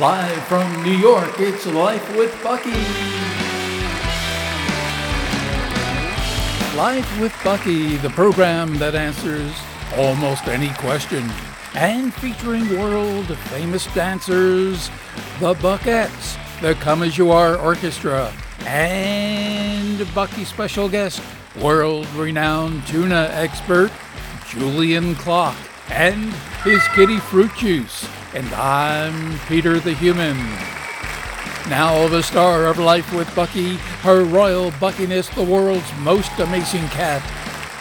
Live from New York, it's Life with Bucky. Life with Bucky, the program that answers almost any question. And featuring world famous dancers, the Buckettes, the Come As You Are Orchestra, and Bucky special guest, world renowned tuna expert, Julian Clock, and his kitty fruit juice and I'm Peter the Human. Now the star of Life with Bucky, her royal buckiness, the world's most amazing cat,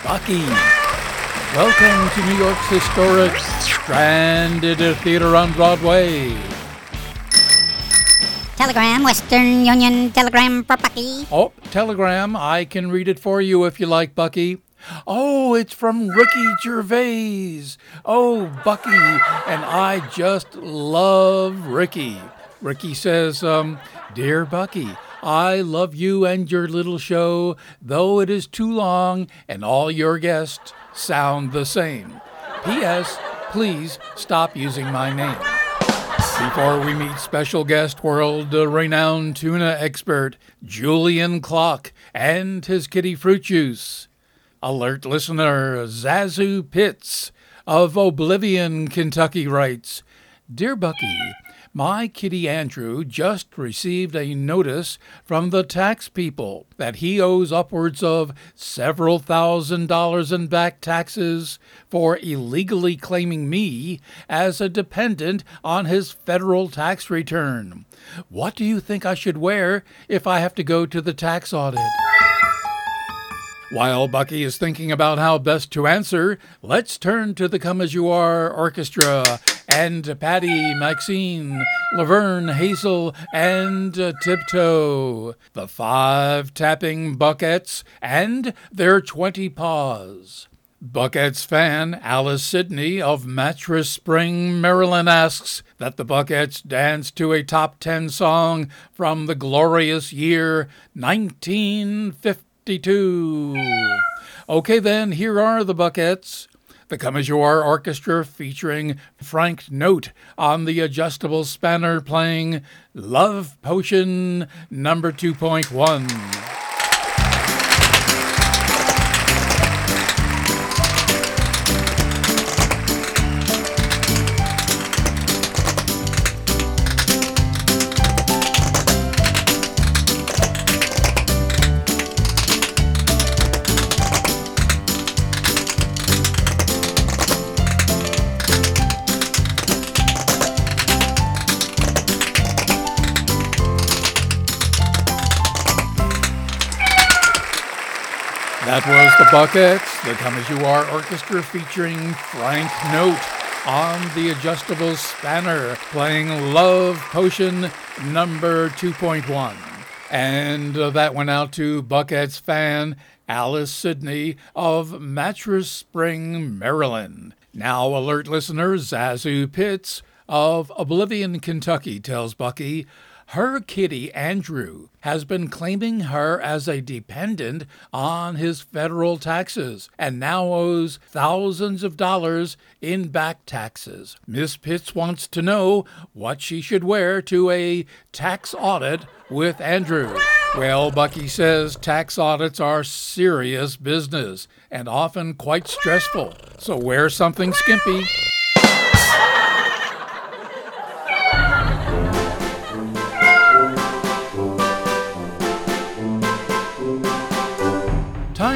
Bucky. Welcome to New York's historic Stranded Theater on Broadway. Telegram, Western Union Telegram for Bucky. Oh, telegram. I can read it for you if you like, Bucky. Oh, it's from Ricky Gervais. Oh, Bucky. And I just love Ricky. Ricky says, um, Dear Bucky, I love you and your little show, though it is too long and all your guests sound the same. P.S. Please stop using my name. Before we meet special guest, world renowned tuna expert Julian Clock and his kitty fruit juice. Alert listener Zazu Pitts of Oblivion, Kentucky writes Dear Bucky, my kitty Andrew just received a notice from the tax people that he owes upwards of several thousand dollars in back taxes for illegally claiming me as a dependent on his federal tax return. What do you think I should wear if I have to go to the tax audit? While Bucky is thinking about how best to answer, let's turn to the Come As You Are Orchestra and Patty, Maxine, Laverne, Hazel, and Tiptoe, the five tapping Buckettes, and their 20 paws. Buckettes fan Alice Sidney of Mattress Spring, Maryland asks that the Buckettes dance to a top 10 song from the glorious year 1950. 52. Okay, then, here are the Buckettes. The Come As You Are Orchestra featuring Frank Note on the adjustable spanner playing Love Potion number 2.1. That was the Buckettes, the Come As You Are Orchestra featuring Frank Note on the adjustable spanner, playing Love Potion number 2.1. And uh, that went out to Buckettes fan Alice Sidney of Mattress Spring, Maryland. Now, alert listener Zazu Pitts of Oblivion, Kentucky tells Bucky her kitty, Andrew, has been claiming her as a dependent on his federal taxes and now owes thousands of dollars in back taxes. Miss Pitts wants to know what she should wear to a tax audit with Andrew. Well, Bucky says tax audits are serious business and often quite stressful, so wear something skimpy.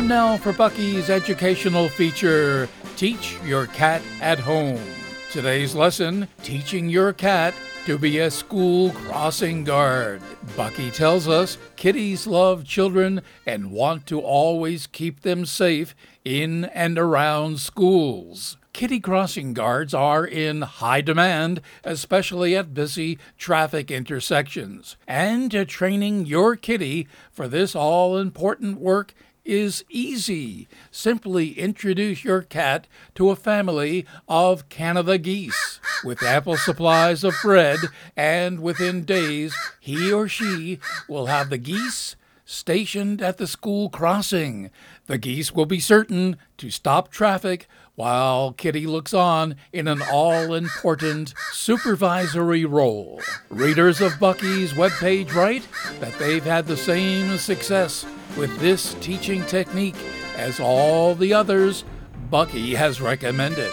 Time now for Bucky's educational feature Teach Your Cat at Home. Today's lesson Teaching Your Cat to be a school crossing guard. Bucky tells us kitties love children and want to always keep them safe in and around schools. Kitty crossing guards are in high demand, especially at busy traffic intersections. And to training your kitty for this all important work is easy. Simply introduce your cat to a family of Canada geese with ample supplies of bread, and within days he or she will have the geese stationed at the school crossing. The geese will be certain to stop traffic while Kitty looks on in an all important supervisory role. Readers of Bucky's webpage write that they've had the same success with this teaching technique as all the others Bucky has recommended.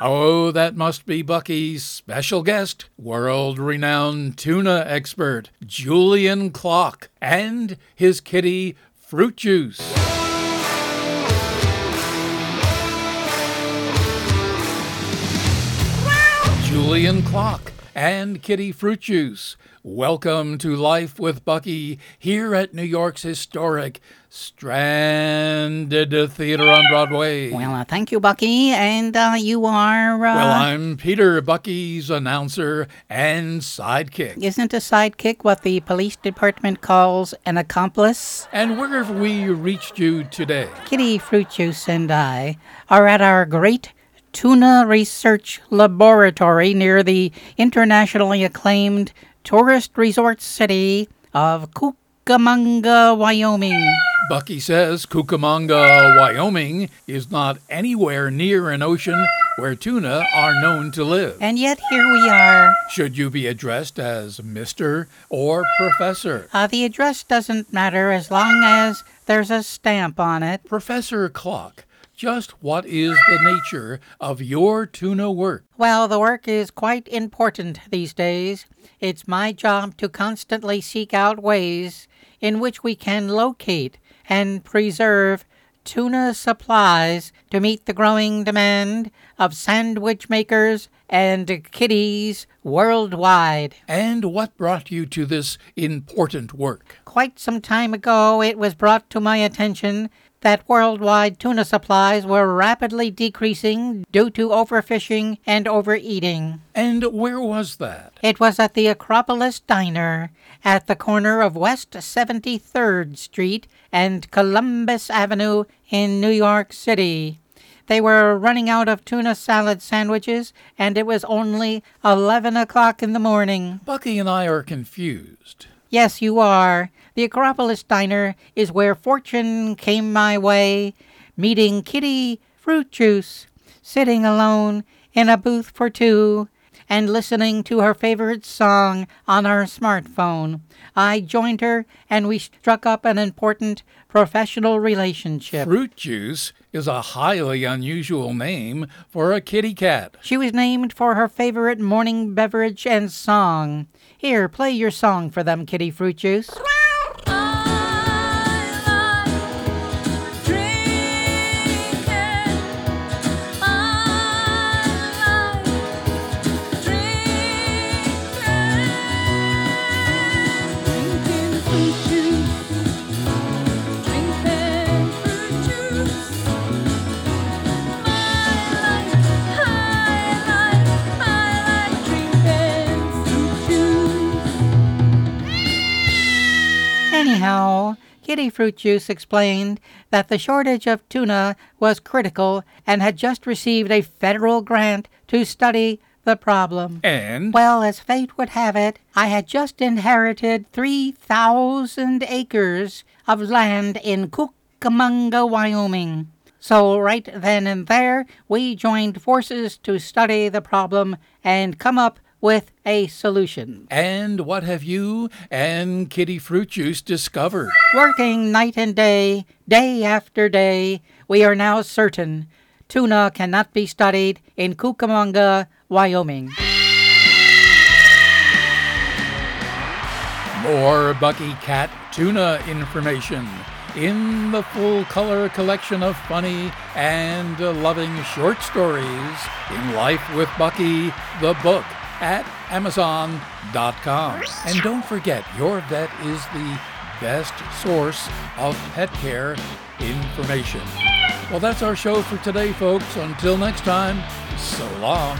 Oh, that must be Bucky's special guest, world renowned tuna expert, Julian Clock, and his kitty, Fruit Juice. Julian Clock and Kitty Fruit Juice. Welcome to Life with Bucky here at New York's historic Stranded Theater on Broadway. Well, uh, thank you, Bucky. And uh, you are. Uh, Well, I'm Peter, Bucky's announcer and sidekick. Isn't a sidekick what the police department calls an accomplice? And where have we reached you today? Kitty Fruit Juice and I are at our great tuna research laboratory near the internationally acclaimed tourist resort city of Cucamonga, Wyoming. Bucky says Cucamonga, Wyoming is not anywhere near an ocean where tuna are known to live. And yet here we are. Should you be addressed as Mr. or Professor? Uh, the address doesn't matter as long as there's a stamp on it. Professor Clock, just what is the nature of your tuna work? Well, the work is quite important these days. It's my job to constantly seek out ways in which we can locate and preserve tuna supplies to meet the growing demand of sandwich makers and kiddies worldwide. And what brought you to this important work? Quite some time ago, it was brought to my attention that worldwide tuna supplies were rapidly decreasing due to overfishing and overeating. And where was that? It was at the Acropolis Diner at the corner of West 73rd Street and Columbus Avenue in New York City. They were running out of tuna salad sandwiches, and it was only 11 o'clock in the morning. Bucky and I are confused. Yes, you are. The Acropolis Diner is where fortune came my way, meeting Kitty Fruit Juice, sitting alone in a booth for two, and listening to her favorite song on our smartphone. I joined her, and we struck up an important professional relationship. Fruit Juice is a highly unusual name for a kitty cat. She was named for her favorite morning beverage and song. Here, play your song for them, Kitty Fruit Juice. Kitty Fruit Juice explained that the shortage of tuna was critical and had just received a federal grant to study the problem. And Well, as fate would have it, I had just inherited 3,000 acres of land in Cucamonga, Wyoming. So, right then and there, we joined forces to study the problem and come up with a solution. and what have you and Kitty Fruit Juice discovered? Working night and day, day after day, we are now certain tuna cannot be studied in Cucamonga, Wyoming. More Bucky Cat tuna information in the full color collection of funny and loving short stories in Life with Bucky, the book at Amazon.com. And don't forget, your vet is the best source of pet care information. Well, that's our show for today, folks. Until next time, so long.